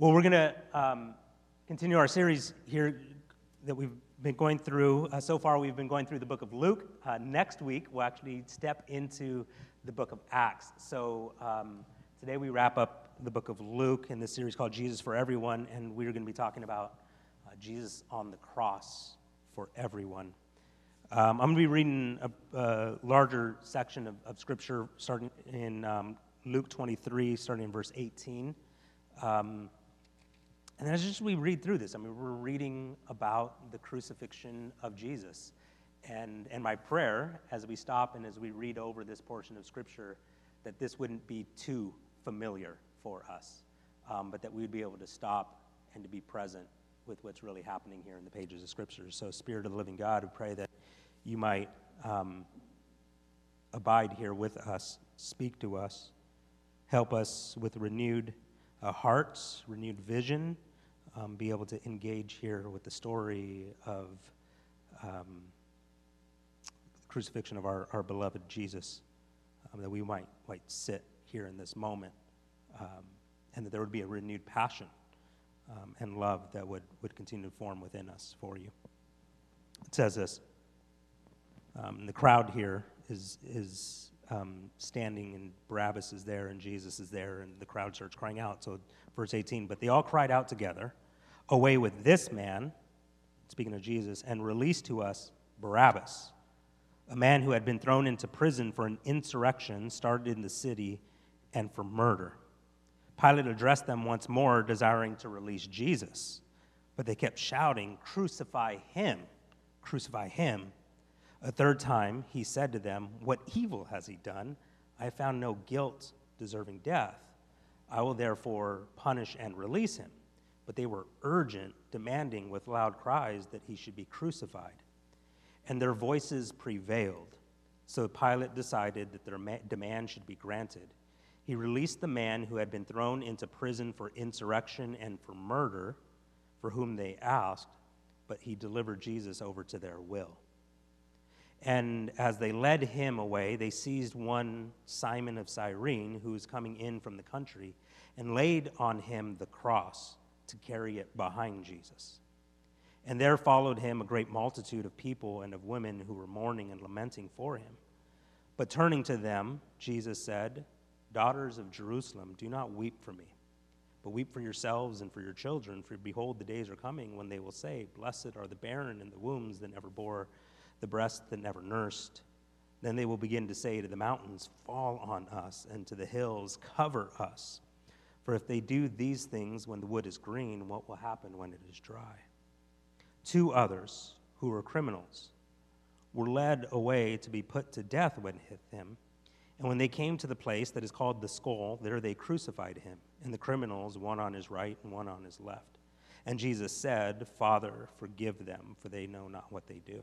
Well, we're going to um, continue our series here that we've been going through. Uh, so far, we've been going through the book of Luke. Uh, next week, we'll actually step into the book of Acts. So um, today, we wrap up the book of Luke in this series called Jesus for Everyone, and we're going to be talking about uh, Jesus on the cross for everyone. Um, I'm going to be reading a, a larger section of, of, scripture starting in um, Luke 23, starting in verse 18. And as just we read through this, I mean, we're reading about the crucifixion of Jesus. And, and my prayer as we stop and as we read over this portion of Scripture, that this wouldn't be too familiar for us, um, but that we would be able to stop and to be present with what's really happening here in the pages of Scripture. So, Spirit of the living God, we pray that you might um, abide here with us, speak to us, help us with renewed uh, hearts, renewed vision, um, be able to engage here with the story of um, the crucifixion of our, our beloved Jesus, um, that we might, might sit here in this moment, um, and that there would be a renewed passion um, and love that would, would continue to form within us for you. It says this. Um, the crowd here is, is um, standing, and Barabbas is there, and Jesus is there, and the crowd starts crying out. So, verse 18, but they all cried out together, Away with this man, speaking of Jesus, and release to us Barabbas, a man who had been thrown into prison for an insurrection started in the city and for murder. Pilate addressed them once more, desiring to release Jesus. But they kept shouting, Crucify him! Crucify him! A third time he said to them, What evil has he done? I found no guilt deserving death. I will therefore punish and release him. But they were urgent, demanding with loud cries that he should be crucified. And their voices prevailed. So Pilate decided that their demand should be granted. He released the man who had been thrown into prison for insurrection and for murder, for whom they asked, but he delivered Jesus over to their will. And as they led him away, they seized one Simon of Cyrene, who was coming in from the country, and laid on him the cross to carry it behind Jesus. And there followed him a great multitude of people and of women who were mourning and lamenting for him. But turning to them, Jesus said, Daughters of Jerusalem, do not weep for me, but weep for yourselves and for your children. For behold, the days are coming when they will say, Blessed are the barren and the wombs that never bore the breast that never nursed. Then they will begin to say to the mountains, Fall on us, and to the hills, Cover us. For if they do these things when the wood is green, what will happen when it is dry? Two others, who were criminals, were led away to be put to death with him. And when they came to the place that is called the skull, there they crucified him, and the criminals, one on his right and one on his left. And Jesus said, Father, forgive them, for they know not what they do.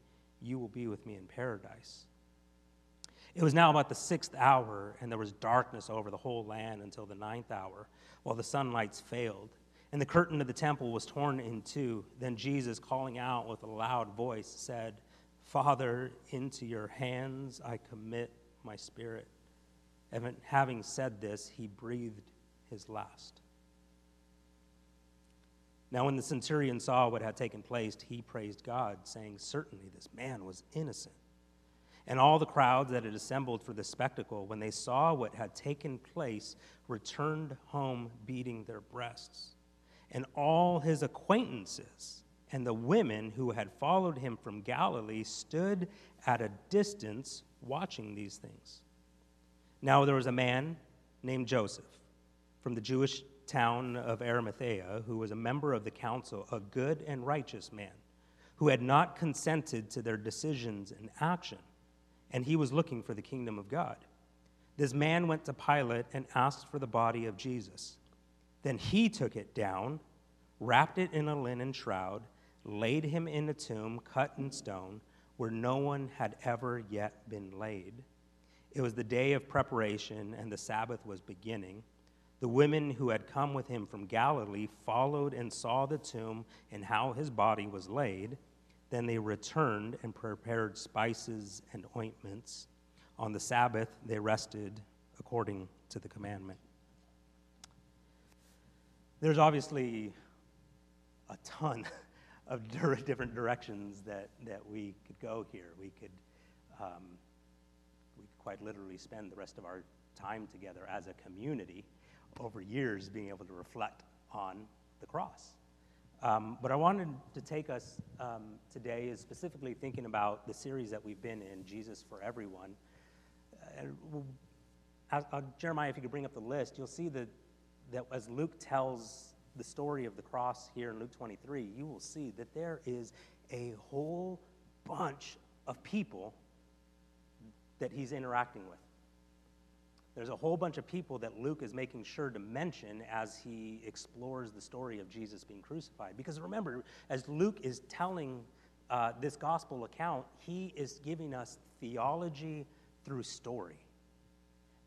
you will be with me in paradise. It was now about the sixth hour, and there was darkness over the whole land until the ninth hour, while the sunlights failed. And the curtain of the temple was torn in two. Then Jesus, calling out with a loud voice, said, Father, into your hands I commit my spirit. And having said this, he breathed his last. Now, when the centurion saw what had taken place, he praised God, saying, Certainly this man was innocent. And all the crowds that had assembled for the spectacle, when they saw what had taken place, returned home beating their breasts. And all his acquaintances and the women who had followed him from Galilee stood at a distance watching these things. Now there was a man named Joseph from the Jewish town of Arimathea who was a member of the council, a good and righteous man who had not consented to their decisions and action, and he was looking for the kingdom of God. This man went to Pilate and asked for the body of Jesus. Then he took it down, wrapped it in a linen shroud, laid him in a tomb cut in stone where no one had ever yet been laid. It was the day of preparation, and the Sabbath was beginning. The women who had come with him from Galilee followed and saw the tomb and how his body was laid. Then they returned and prepared spices and ointments. On the Sabbath, they rested according to the commandment. There's obviously a ton of different directions that, that we could go here. We could, um, we could quite literally spend the rest of our time together as a community over years being able to reflect on the cross. Um, but I wanted to take us um, today is specifically thinking about the series that we've been in, Jesus for Everyone. Uh, Jeremiah, if you could bring up the list, you'll see that, that as Luke tells the story of the cross here in Luke 23, you will see that there is a whole bunch of people that he's interacting with. There's a whole bunch of people that Luke is making sure to mention as he explores the story of Jesus being crucified. Because remember, as Luke is telling uh, this gospel account, he is giving us theology through story.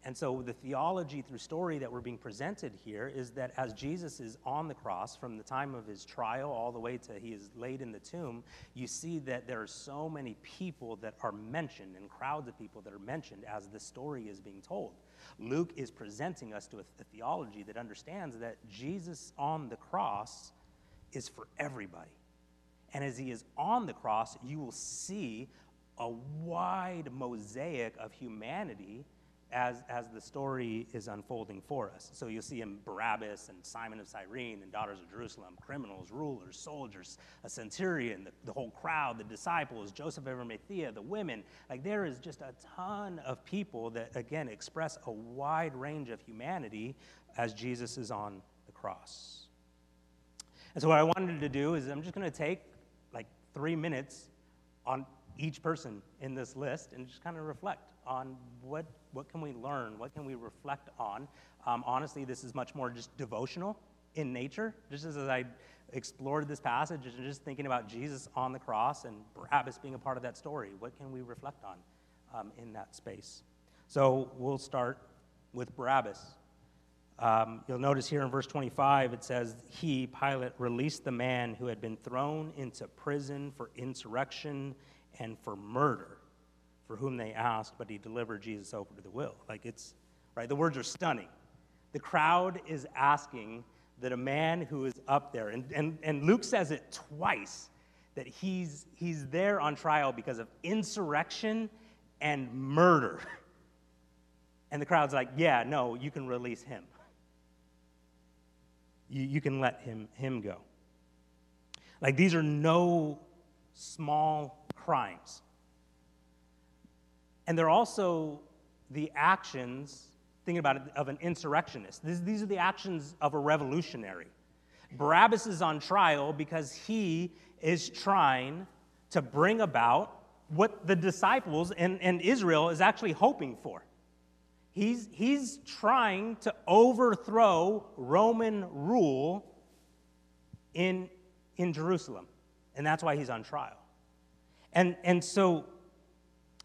And so, the theology through story that we're being presented here is that as Jesus is on the cross from the time of his trial all the way to he is laid in the tomb, you see that there are so many people that are mentioned and crowds of people that are mentioned as the story is being told. Luke is presenting us to a, theology that understands that Jesus on the cross is for everybody. And as he is on the cross, you will see a wide mosaic of humanity as, as the story is unfolding for us. So you'll see him Barabbas and Simon of Cyrene and daughters of Jerusalem, criminals, rulers, soldiers, a centurion, the, the whole crowd, the disciples, Joseph of Arimathea, the women. Like there is just a ton of people that, again, express a wide range of humanity as Jesus is on the cross. And so what I wanted to do is I'm just going to take like three minutes on each person in this list and just kind of reflect on what, what can we learn, what can we reflect on. Um, honestly, this is much more just devotional in nature, just as I explored this passage and just thinking about Jesus on the cross and Barabbas being a part of that story. What can we reflect on um, in that space? So we'll start with Barabbas. Um, you'll notice here in verse 25 it says, He, Pilate, released the man who had been thrown into prison for insurrection and for murder for whom they asked, but he delivered Jesus over to the will. Like it's, right? The words are stunning. The crowd is asking that a man who is up there, and, and, and Luke says it twice, that he's, he's there on trial because of insurrection and murder. And the crowd's like, yeah, no, you can release him. You, you can let him, him go. Like, these are no small crimes. And they're also the actions, thinking about it, of an insurrectionist. These, these are the actions of a revolutionary. Barabbas is on trial because he is trying to bring about what the disciples and, and Israel is actually hoping for. He's, he's trying to overthrow Roman rule in, in Jerusalem. And that's why he's on trial. And, and so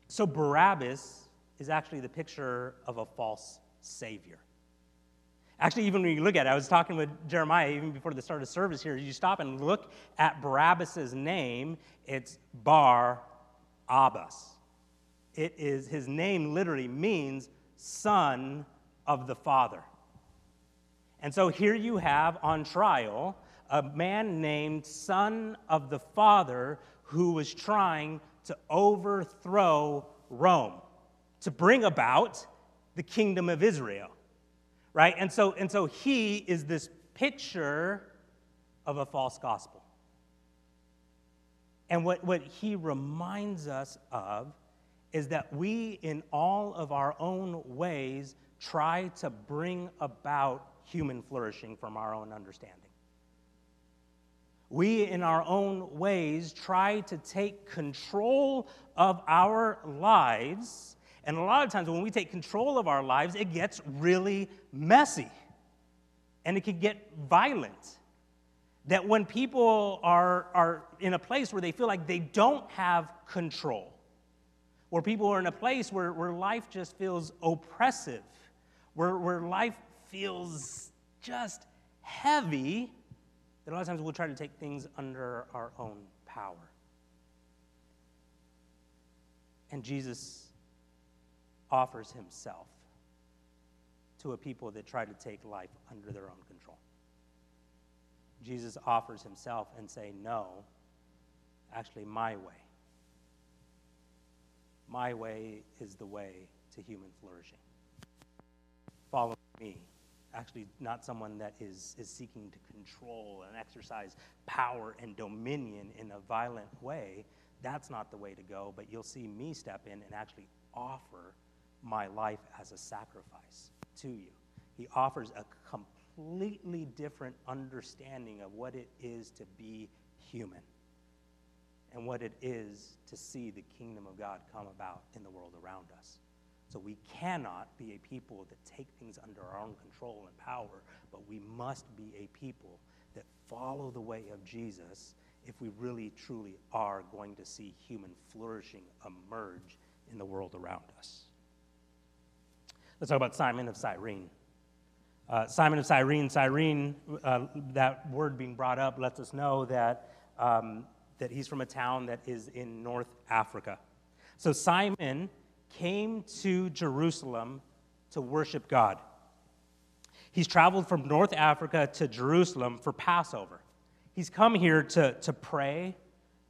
so Barabbas is actually the picture of a false savior. Actually, even when you look at it, I was talking with Jeremiah even before the start of service here. You stop and look at Barabbas's name, it's Bar Abbas. It is his name literally means son of the father. And so here you have on trial a man named son of the father who was trying to overthrow Rome, to bring about the kingdom of Israel. Right? And so, and so he is this picture of a false gospel. And what, what he reminds us of is that we, in all of our own ways, try to bring about human flourishing from our own understanding. We, in our own ways, try to take control of our lives. And a lot of times, when we take control of our lives, it gets really messy and it can get violent. That when people are, are in a place where they feel like they don't have control, where people are in a place where, where life just feels oppressive, where, where life feels just heavy, that a lot of times we'll try to take things under our own power. And Jesus offers himself to a people that try to take life under their own control. Jesus offers himself and say, "No, actually my way. My way is the way to human flourishing. Follow me." Actually, not someone that is, is seeking to control and exercise power and dominion in a violent way. That's not the way to go, but you'll see me step in and actually offer my life as a sacrifice to you. He offers a completely different understanding of what it is to be human and what it is to see the kingdom of God come about in the world around us. So we cannot be a people that take things under our own control and power, but we must be a people that follow the way of Jesus if we really truly are going to see human flourishing emerge in the world around us. Let's talk about Simon of Cyrene. Uh, Simon of Cyrene, Cyrene, uh, that word being brought up lets us know that, um, that he's from a town that is in North Africa. So Simon came to Jerusalem to worship God. He's traveled from North Africa to Jerusalem for Passover. He's come here to, to pray,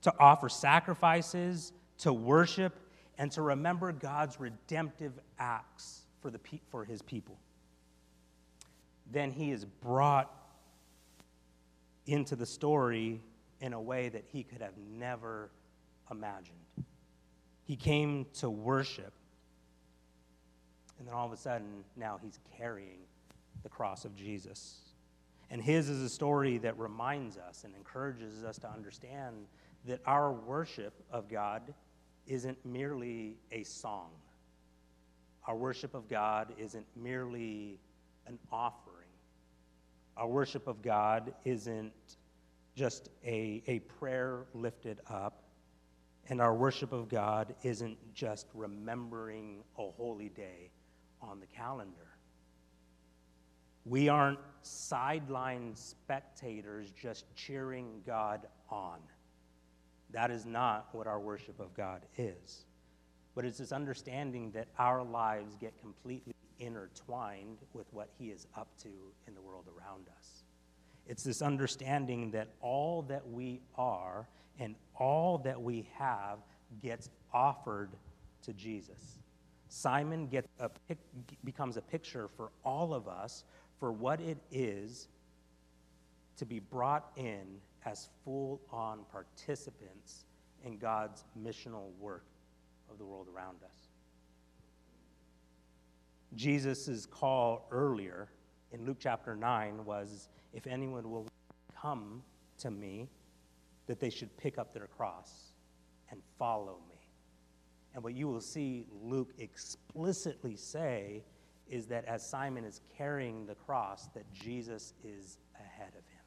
to offer sacrifices, to worship, and to remember God's redemptive acts for, the, for his people. Then he is brought into the story in a way that he could have never imagined. He came to worship. And then all of a sudden, now he's carrying the cross of Jesus. And his is a story that reminds us and encourages us to understand that our worship of God isn't merely a song. Our worship of God isn't merely an offering. Our worship of God isn't just a, a prayer lifted up. And our worship of God isn't just remembering a holy day on the calendar. We aren't sideline spectators just cheering God on. That is not what our worship of God is. But it's this understanding that our lives get completely intertwined with what He is up to in the world around us. It's this understanding that all that we are and all that we have gets offered to Jesus. Simon gets a, becomes a picture for all of us for what it is to be brought in as full on participants in God's missional work of the world around us. Jesus' call earlier in Luke chapter 9 was if anyone will come to me, that they should pick up their cross and follow me. And what you will see Luke explicitly say is that as Simon is carrying the cross, that Jesus is ahead of him.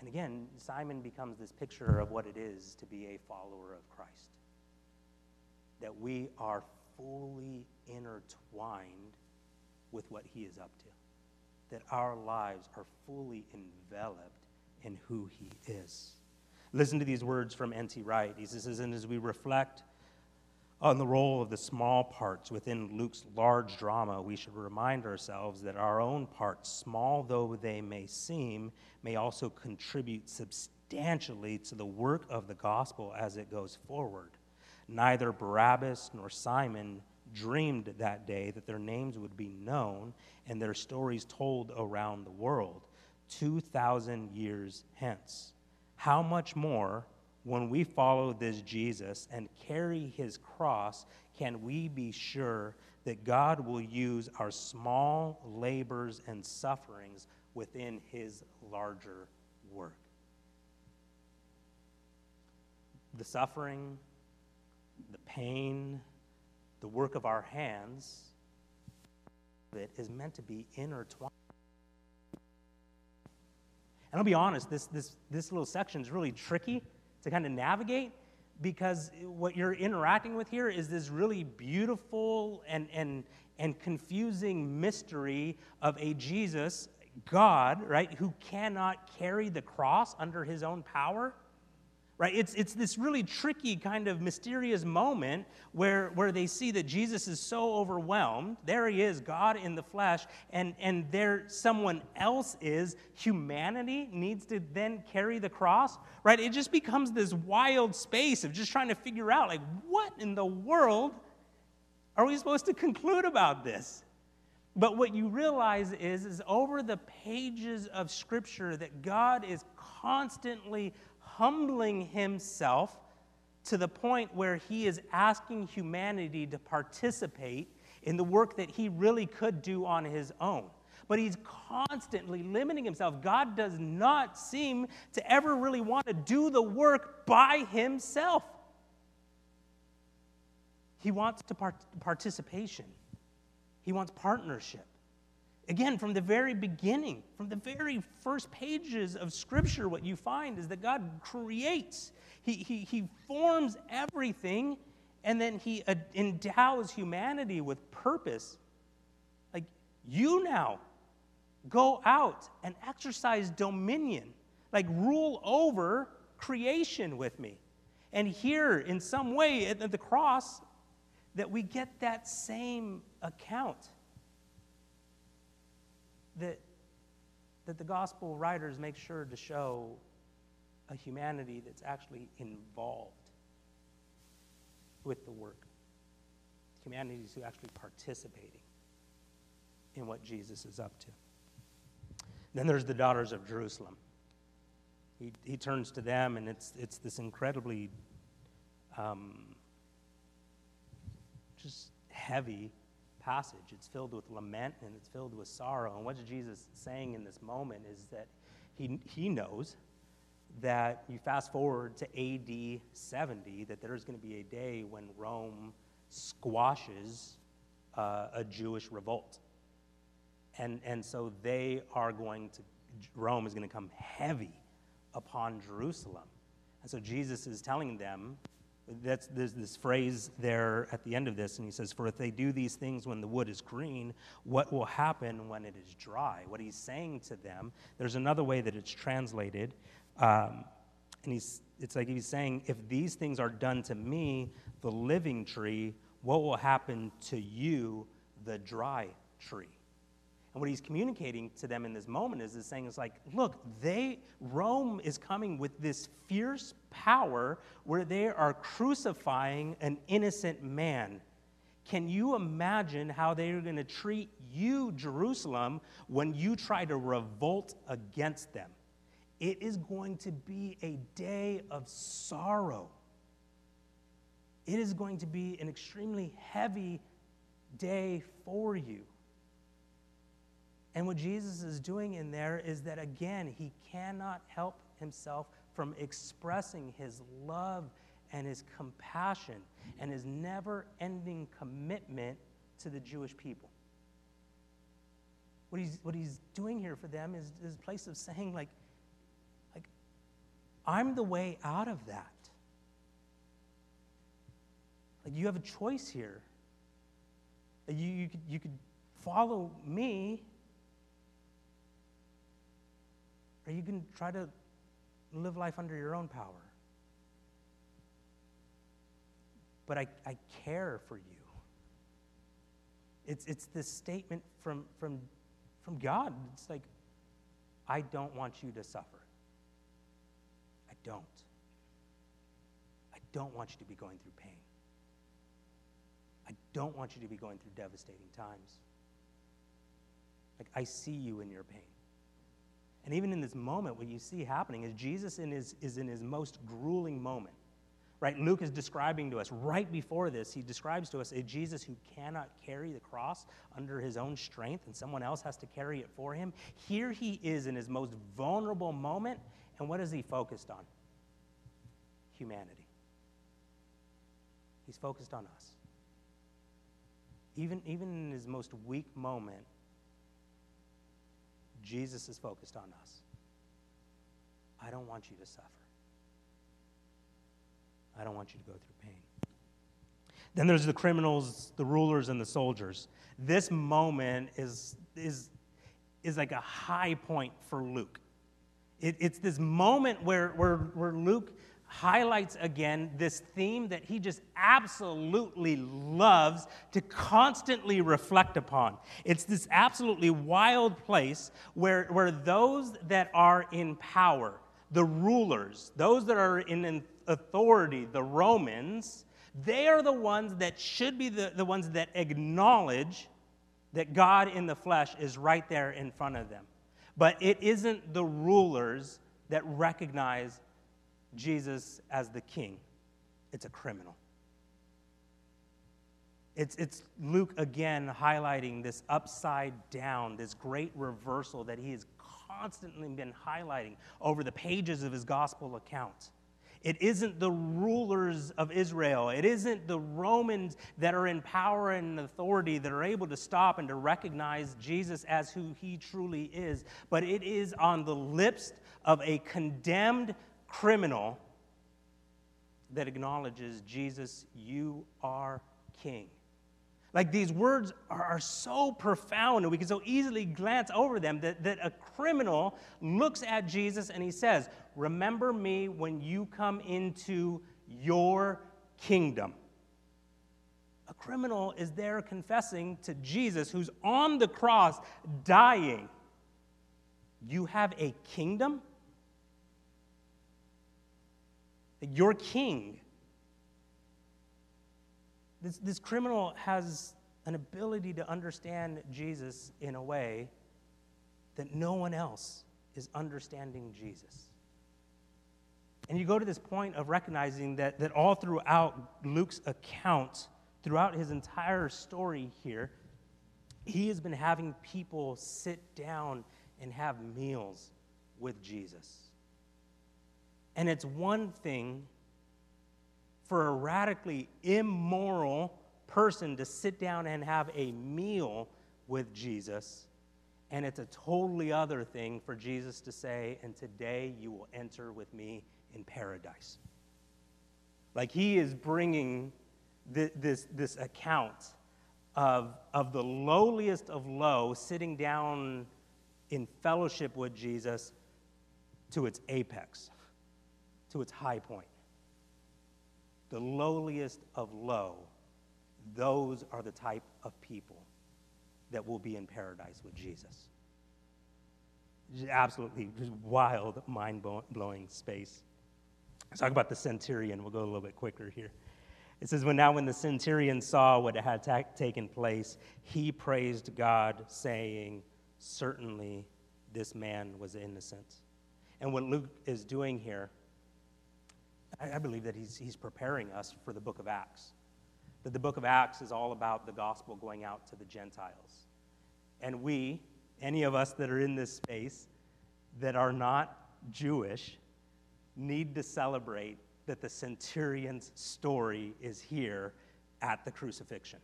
And again, Simon becomes this picture of what it is to be a follower of Christ. That we are fully intertwined with what he is up to that our lives are fully enveloped in who He is. Listen to these words from N.T. Wright. He says, And as we reflect on the role of the small parts within Luke's large drama, we should remind ourselves that our own parts, small though they may seem, may also contribute substantially to the work of the gospel as it goes forward. Neither Barabbas nor Simon dreamed that day that their names would be known and their stories told around the world 2,000 years hence. how much more, when we follow this Jesus and carry his cross, can we be sure that God will use our small labors and sufferings within his larger work? The suffering, the pain, the work of our hands, it is meant to be intertwined. And I'll be honest, this, this, this little section is really tricky to kind of navigate because what you're interacting with here is this really beautiful and, and, and confusing mystery of a Jesus, God, right, who cannot carry the cross under his own power right? It's, it's this really tricky kind of mysterious moment where, where they see that jesus is so overwhelmed. There he is god in the flesh and, and there someone else is. Humanity needs to then carry the cross right? It just becomes this wild space of just trying to figure out like what in the world are we supposed to conclude about this? But what you realize is is over the pages of scripture that god is constantly humbling himself to the point where he is asking humanity to participate in the work that he really could do on his own. But he's constantly limiting himself. God does not seem to ever really want to do the work by himself. He wants to part- participation. He wants partnership. Again, from the very beginning, from the very first pages of Scripture, what you find is that God creates, He, he, he forms everything, and then He uh, endows humanity with purpose. Like, you now go out and exercise dominion, like, rule over creation with me. And here, in some way, at the cross, that we get that same account that, that the gospel writers make sure to show a humanity that's actually involved with the work. Humanities who actually participating in what Jesus is up to. Then there's the daughters of Jerusalem. He, he turns to them, and it's, it's this incredibly um, just heavy passage. It's filled with lament and it's filled with sorrow. And what's Jesus is saying in this moment is that he, he knows that you fast forward to AD 70, that there's going to be a day when Rome squashes uh, a Jewish revolt. And, and so they are going to, Rome is going to come heavy upon Jerusalem. And so Jesus is telling them that's, there's this phrase there at the end of this, and he says, For if they do these things when the wood is green, what will happen when it is dry? What he's saying to them, there's another way that it's translated, um, and he's, it's like he's saying, If these things are done to me, the living tree, what will happen to you, the dry tree? And what he's communicating to them in this moment is, is saying, it's like, look, they, Rome is coming with this fierce power where they are crucifying an innocent man. Can you imagine how they are going to treat you, Jerusalem, when you try to revolt against them? It is going to be a day of sorrow. It is going to be an extremely heavy day for you. And what Jesus is doing in there is that, again, he cannot help himself from expressing his love and his compassion and his never ending commitment to the Jewish people. What he's, what he's doing here for them is, is a place of saying, like, like, I'm the way out of that. Like, you have a choice here. You, you, could, you could follow me or you can try to live life under your own power. But I, I care for you. It's, it's this statement from, from, from God. It's like, I don't want you to suffer. I don't. I don't want you to be going through pain. I don't want you to be going through devastating times. Like, I see you in your pain. And even in this moment, what you see happening is Jesus in his, is in his most grueling moment. Right? Luke is describing to us right before this, he describes to us a Jesus who cannot carry the cross under his own strength and someone else has to carry it for him. Here he is in his most vulnerable moment, and what is he focused on? Humanity. He's focused on us. Even, even in his most weak moment, Jesus is focused on us. I don't want you to suffer. I don't want you to go through pain. Then there's the criminals, the rulers, and the soldiers. This moment is, is, is like a high point for Luke. It, it's this moment where, where, where Luke highlights again this theme that he just absolutely loves to constantly reflect upon. It's this absolutely wild place where, where those that are in power, the rulers, those that are in authority, the Romans, they are the ones that should be the, the ones that acknowledge that God in the flesh is right there in front of them. But it isn't the rulers that recognize Jesus as the king, it's a criminal. It's, it's Luke again highlighting this upside down, this great reversal that he has constantly been highlighting over the pages of his gospel account. It isn't the rulers of Israel. It isn't the Romans that are in power and authority that are able to stop and to recognize Jesus as who he truly is. But it is on the lips of a condemned criminal that acknowledges Jesus, you are king. Like these words are, are, so profound and we can so easily glance over them that, that a criminal looks at Jesus and he says, Remember me when you come into your kingdom. A criminal is there confessing to Jesus, who's on the cross dying, You have a kingdom? That your king. This, this criminal has an ability to understand Jesus in a way that no one else is understanding Jesus. And you go to this point of recognizing that, that all throughout Luke's account, throughout his entire story here, he has been having people sit down and have meals with Jesus. And it's one thing for a radically immoral person to sit down and have a meal with Jesus. And it's a totally other thing for Jesus to say, and today you will enter with me in paradise. Like he is bringing this, this, this account of, of the lowliest of low sitting down in fellowship with Jesus to its apex to its high point. The lowliest of low, those are the type of people that will be in paradise with Jesus. Absolutely just wild, mind blowing space. Let's talk about the centurion. We'll go a little bit quicker here. It says, when now when the centurion saw what had ta- taken place, he praised God, saying, Certainly this man was innocent. And what Luke is doing here I, believe that he's, he's preparing us for the book of Acts. That the book of Acts is all about the gospel going out to the Gentiles. And we, any of us that are in this space that are not Jewish, need to celebrate that the centurion's story is here at the crucifixion.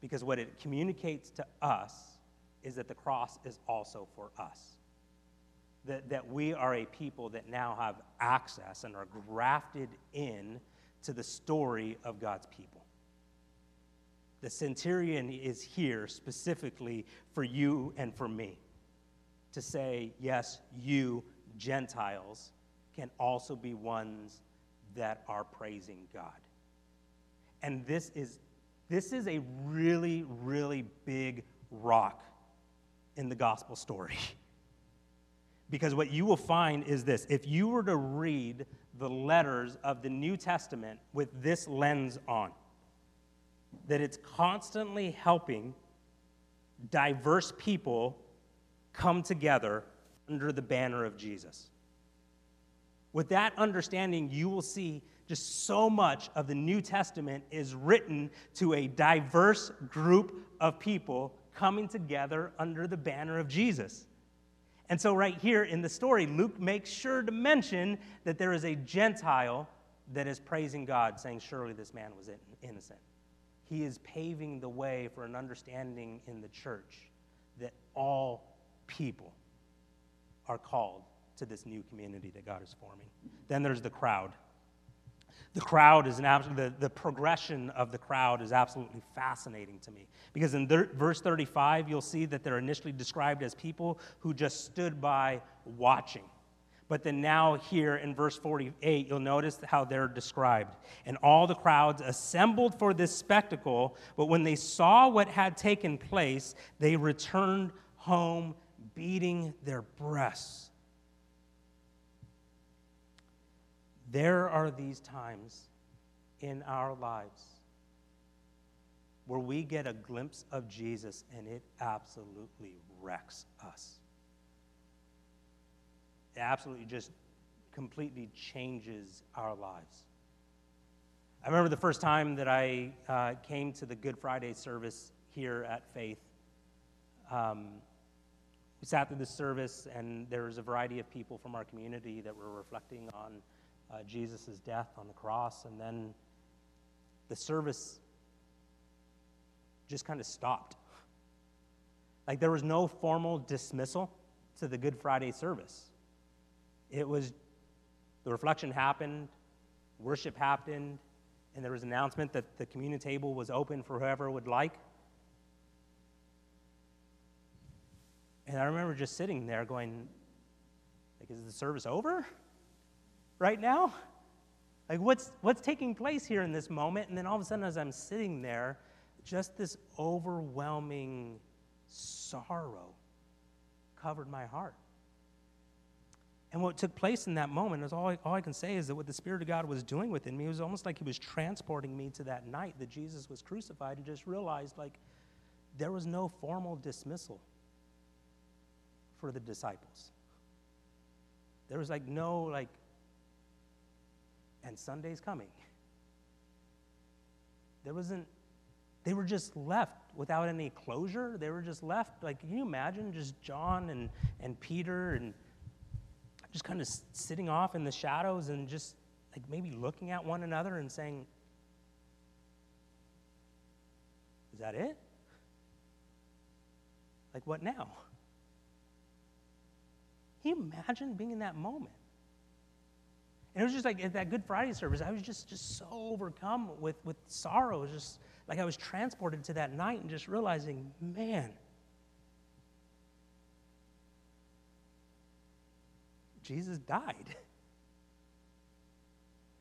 Because what it communicates to us is that the cross is also for us that, that we are a people that now have access and are grafted in to the story of God's people. The centurion is here specifically for you and for me to say, yes, you, Gentiles, can also be ones that are praising God. And this is, this is a really, really big rock in the gospel story. Because what you will find is this if you were to read the letters of the New Testament with this lens on, that it's constantly helping diverse people come together under the banner of Jesus. With that understanding, you will see just so much of the New Testament is written to a diverse group of people coming together under the banner of Jesus. And so, right here in the story, Luke makes sure to mention that there is a Gentile that is praising God, saying, Surely this man was innocent. He is paving the way for an understanding in the church that all people are called to this new community that God is forming. Then there's the crowd. The crowd is an absolute, the, the progression of the crowd is absolutely fascinating to me. Because in thir- verse 35, you'll see that they're initially described as people who just stood by watching. But then now, here in verse 48, you'll notice how they're described. And all the crowds assembled for this spectacle, but when they saw what had taken place, they returned home beating their breasts. There are these times in our lives where we get a glimpse of Jesus and it absolutely wrecks us it absolutely just completely changes our lives. I remember the first time that I uh, came to the Good Friday service here at Faith. Um, we sat through the service, and there was a variety of people from our community that were reflecting on uh, Jesus' death on the cross. And then the service just kind of stopped. Like there was no formal dismissal to the Good Friday service. It was, the reflection happened, worship happened, and there was an announcement that the communion table was open for whoever would like. And I remember just sitting there going, like, is the service over right now? Like, what's, what's taking place here in this moment? And then all of a sudden, as I'm sitting there, just this overwhelming sorrow covered my heart. And what took place in that moment is all I, all I can say is that what the Spirit of God was doing within me was almost like He was transporting me to that night that Jesus was crucified and just realized like there was no formal dismissal for the disciples. There was like no like, and Sunday's coming. There wasn't, they were just left without any closure. They were just left, like, can you imagine just John and, and Peter and just kind of sitting off in the shadows and just like maybe looking at one another and saying, Is that it? Like, what now? Can you imagine being in that moment? And it was just like at that Good Friday service, I was just, just so overcome with, with sorrow. It was just like I was transported to that night and just realizing, man, Jesus died.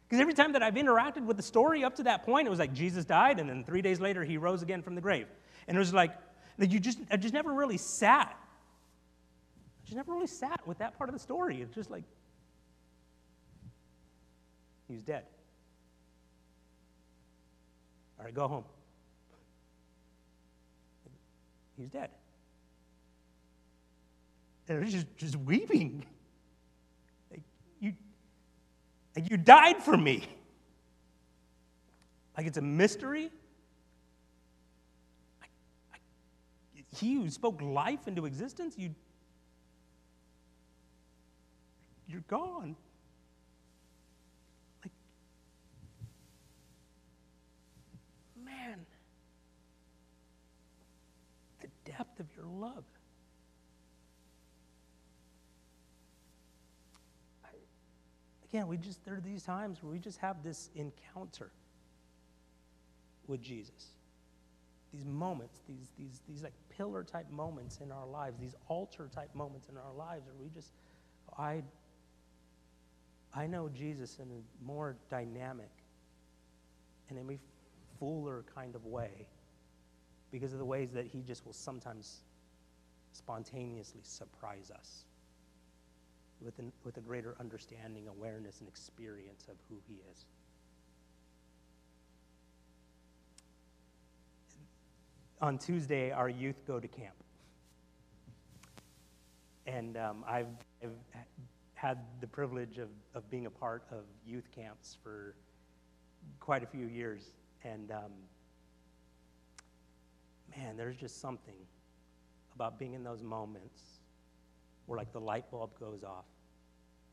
Because every time that I've interacted with the story up to that point, it was like Jesus died, and then three days later he rose again from the grave. And it was like, you just, I just never really sat. I just never really sat with that part of the story. It's just like, he was dead. All right, go home. He was dead. And was just, just weeping. And you died for me. Like it's a mystery. I, I, he who spoke life into existence, you, you're gone. Like, man, the depth of your love. again, we just, there are these times where we just have this encounter with Jesus. These moments, these, these, these like pillar type moments in our lives, these altar type moments in our lives, where we just, oh, I, I know Jesus in a more dynamic and in a fuller kind of way because of the ways that he just will sometimes spontaneously surprise us with, an, with a greater understanding, awareness, and experience of who He is. On Tuesday, our youth go to camp. And um, I've, I've had the privilege of, of being a part of youth camps for quite a few years. And um, man, there's just something about being in those moments where, like, the light bulb goes off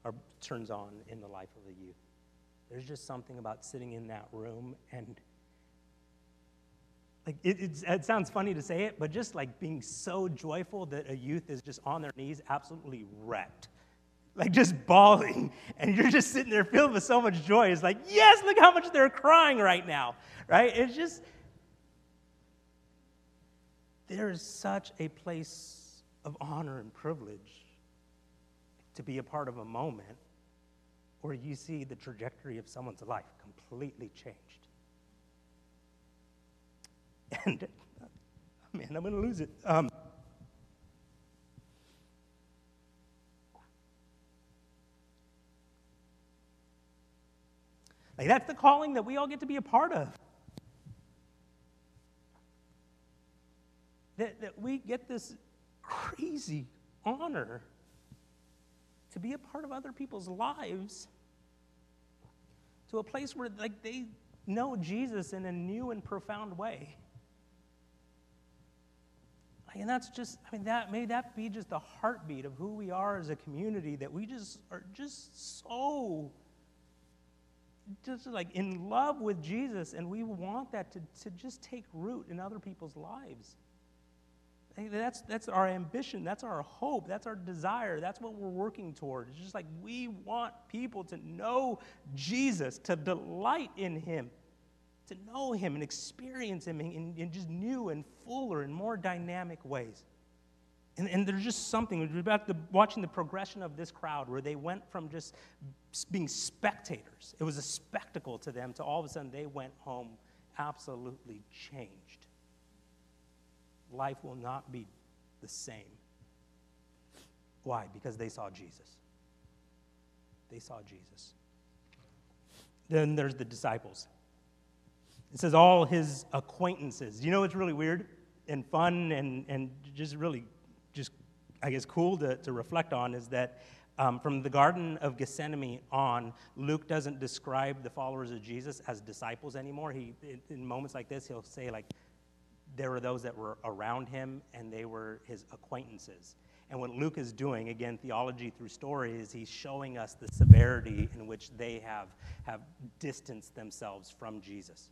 or turns on in the life of a youth. There's just something about sitting in that room and like it, it, sounds funny to say it, but just like being so joyful that a youth is just on their knees, absolutely wrecked, like just bawling, and you're just sitting there filled with so much joy. It's like, yes, look how much they're crying right now, right? It's just there is such a place of honor and privilege to be a part of a moment where you see the trajectory of someone's life completely changed. And, man, I'm going to lose it. Um, like, that's the calling that we all get to be a part of. That, that we get this crazy honor to be a part of other people's lives to a place where like they know Jesus in a new and profound way. And that's just, I mean, that may that be just the heartbeat of who we are as a community that we just are just so just like in love with Jesus, and we want that to, to just take root in other people's lives. That's, that's our ambition. That's our hope. That's our desire. That's what we're working toward. It's just like we want people to know Jesus, to delight in Him, to know Him and experience Him in, in just new and fuller and more dynamic ways. And, and there's just something about the, watching the progression of this crowd where they went from just being spectators, it was a spectacle to them, to all of a sudden they went home absolutely changed life will not be the same. Why? Because they saw Jesus. They saw Jesus. Then there's the disciples. It says all his acquaintances. You know what's really weird and fun and, and just really just, I guess, cool to, to reflect on is that um, from the Garden of Gethsemane on, Luke doesn't describe the followers of Jesus as disciples anymore. He, in moments like this, he'll say, like, there were those that were around him and they were his acquaintances. And what Luke is doing, again, theology through story, is he's showing us the severity in which they have, have distanced themselves from Jesus.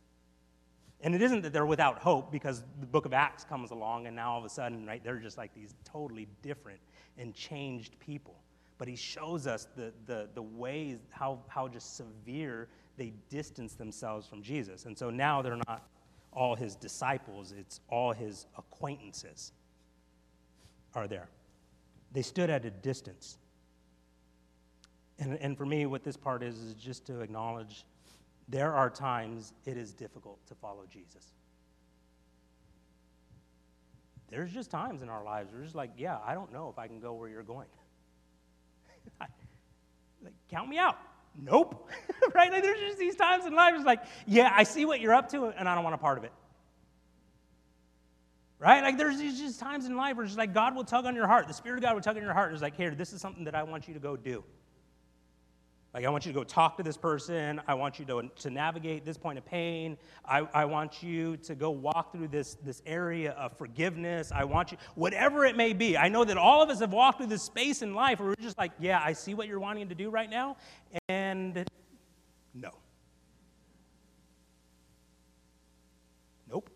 And it isn't that they're without hope because the book of Acts comes along and now all of a sudden, right, they're just like these totally different and changed people. But he shows us the, the, the ways, how, how just severe they distance themselves from Jesus. And so now they're not all his disciples, it's all his acquaintances are there. They stood at a distance. And, and for me, what this part is, is just to acknowledge there are times it is difficult to follow Jesus. There's just times in our lives where it's like, yeah, I don't know if I can go where you're going. like, count me out. Nope. right? Like there's just these times in life, it's like, yeah, I see what you're up to, and I don't want a part of it. Right? Like there's just times in life where it's like God will tug on your heart. The Spirit of God will tug on your heart. And it's like, here, this is something that I want you to go do. Like, I want you to go talk to this person. I want you to, to navigate this point of pain. I, I want you to go walk through this, this area of forgiveness. I want you, whatever it may be. I know that all of us have walked through this space in life where we're just like, yeah, I see what you're wanting to do right now. And no. Nope.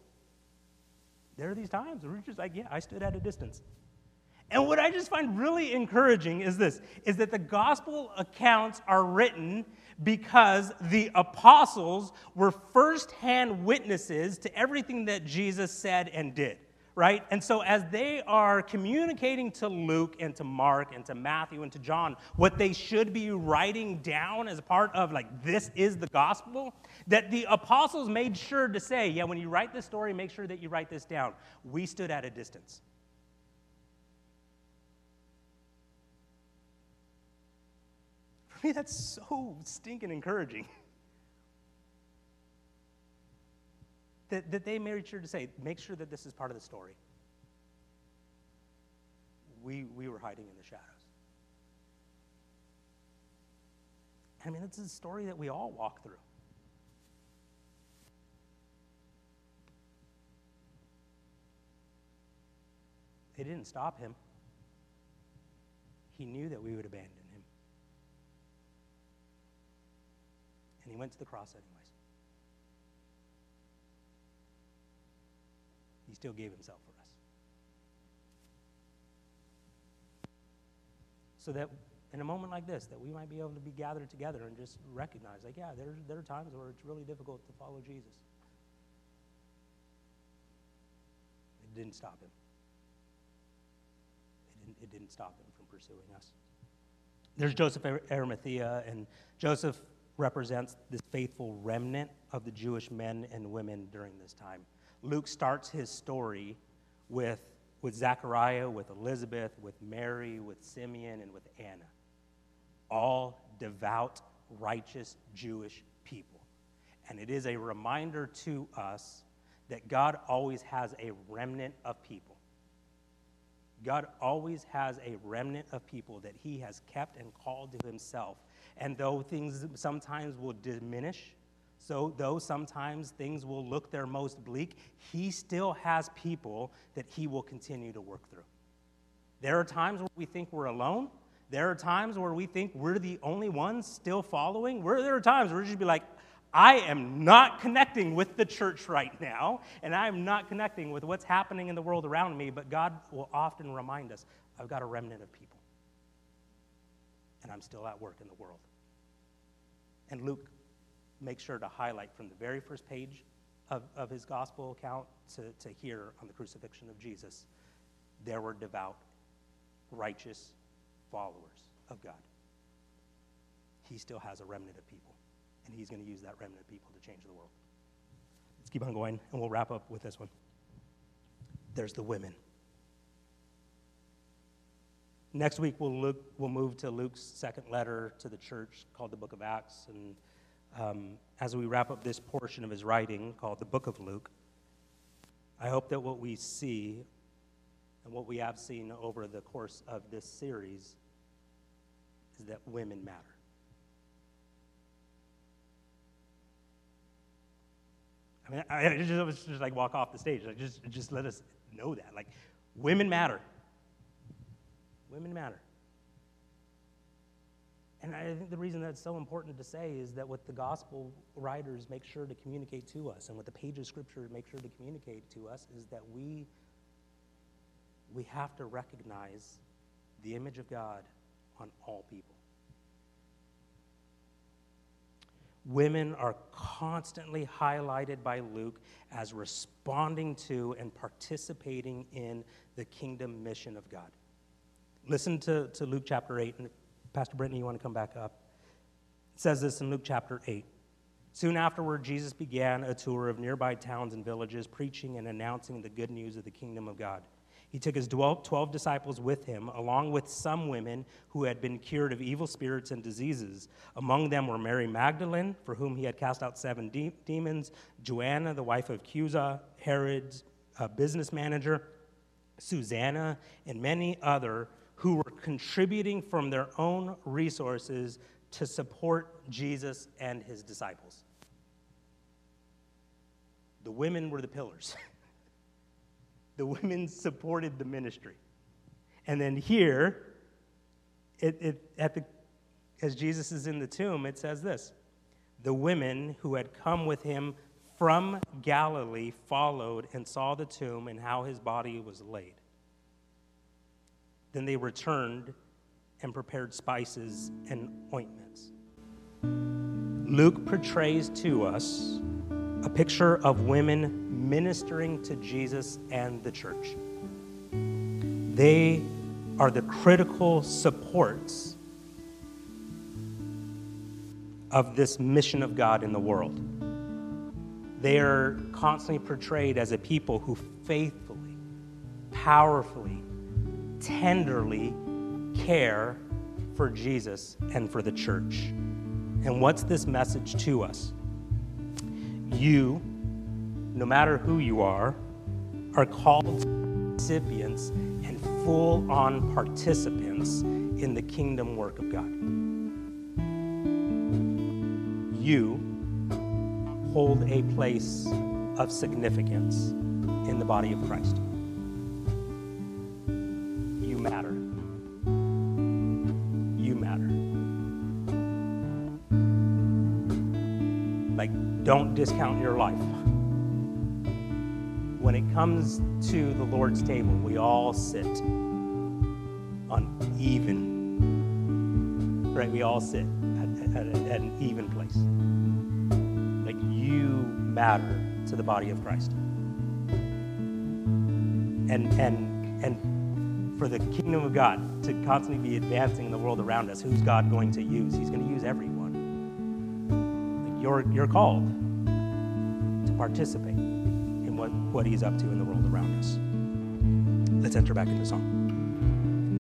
There are these times where we're just like, yeah, I stood at a distance. And what I just find really encouraging is this is that the gospel accounts are written because the apostles were firsthand witnesses to everything that Jesus said and did, right? And so as they are communicating to Luke and to Mark and to Matthew and to John what they should be writing down as part of like this is the gospel, that the apostles made sure to say, yeah, when you write this story, make sure that you write this down. We stood at a distance. Me, that's so stinking encouraging. that, that they made sure to say, make sure that this is part of the story. we, we were hiding in the shadows. I mean, it's a story that we all walk through. It didn't stop him. He knew that we would abandon him. And he went to the cross anyways. He still gave himself for us. So that in a moment like this, that we might be able to be gathered together and just recognize, like, yeah, there, there are times where it's really difficult to follow Jesus. It didn't stop him didn't, it didn't stop him from pursuing us. There's Joseph Arimathea, and Joseph represents this faithful remnant of the Jewish men and women during this time. Luke starts his story with, with Zechariah, with Elizabeth, with Mary, with Simeon, and with Anna. All devout, righteous Jewish people. And it is a reminder to us that God always has a remnant of people God always has a remnant of people that he has kept and called to himself. And though things sometimes will diminish, so though sometimes things will look their most bleak, he still has people that he will continue to work through. There are times where we think we're alone. There are times where we think we're the only ones still following. Where there are times where we just be like, I am not connecting with the church right now, and I am not connecting with what's happening in the world around me, but God will often remind us I've got a remnant of people, and I'm still at work in the world. And Luke makes sure to highlight from the very first page of, of his gospel account to, to here on the crucifixion of Jesus, there were devout, righteous followers of God. He still has a remnant of people and he's going to use that remnant of people to change the world. Let's keep on going, and we'll wrap up with this one. There's the women. Next week, we'll, look, we'll move to Luke's second letter to the church called the Book of Acts. And um, as we wrap up this portion of his writing called the Book of Luke, I hope that what we see and what we have seen over the course of this series is that women matter. I mean, I, I just, was just like walk off the stage. Like, just, just let us know that. Like, women matter. Women matter. And I think the reason that's so important to say is that what the gospel writers make sure to communicate to us, and what the page of scripture make sure to communicate to us, is that we, we have to recognize the image of God on all people. women are constantly highlighted by Luke as responding to and participating in the kingdom mission of God. Listen to, to Luke chapter 8. And Pastor Brittany, you want to come back up? It says this in Luke chapter 8. Soon afterward, Jesus began a tour of nearby towns and villages, preaching and announcing the good news of the kingdom of God. He took his 12 disciples with him, along with some women who had been cured of evil spirits and diseases. Among them were Mary Magdalene, for whom he had cast out seven de- demons, Joanna, the wife of Chuza, Herod's uh, business manager, Susanna, and many other who were contributing from their own resources to support Jesus and his disciples. The women were the pillars. the women supported the ministry. And then here, it, it, at the, as Jesus is in the tomb, it says this The women who had come with him from Galilee followed and saw the tomb and how his body was laid. Then they returned and prepared spices and ointments. Luke portrays to us a picture of women ministering to Jesus and the church. They are the critical supports of this mission of God in the world. They are constantly portrayed as a people who faithfully, powerfully, tenderly care for Jesus and for the church. And what's this message to us? You no matter who you are, are called recipients and full on participants in the kingdom work of God. You hold a place of significance in the body of Christ. Don't discount your life. When it comes to the Lord's table, we all sit on even, right? We all sit at, at, at an even place. Like, you matter to the body of Christ. And, and, and for the kingdom of God to constantly be advancing in the world around us, who's God going to use? He's going to use everyone. You're, you're called to participate in what, what He's up to in the world around us. Let's enter back into song.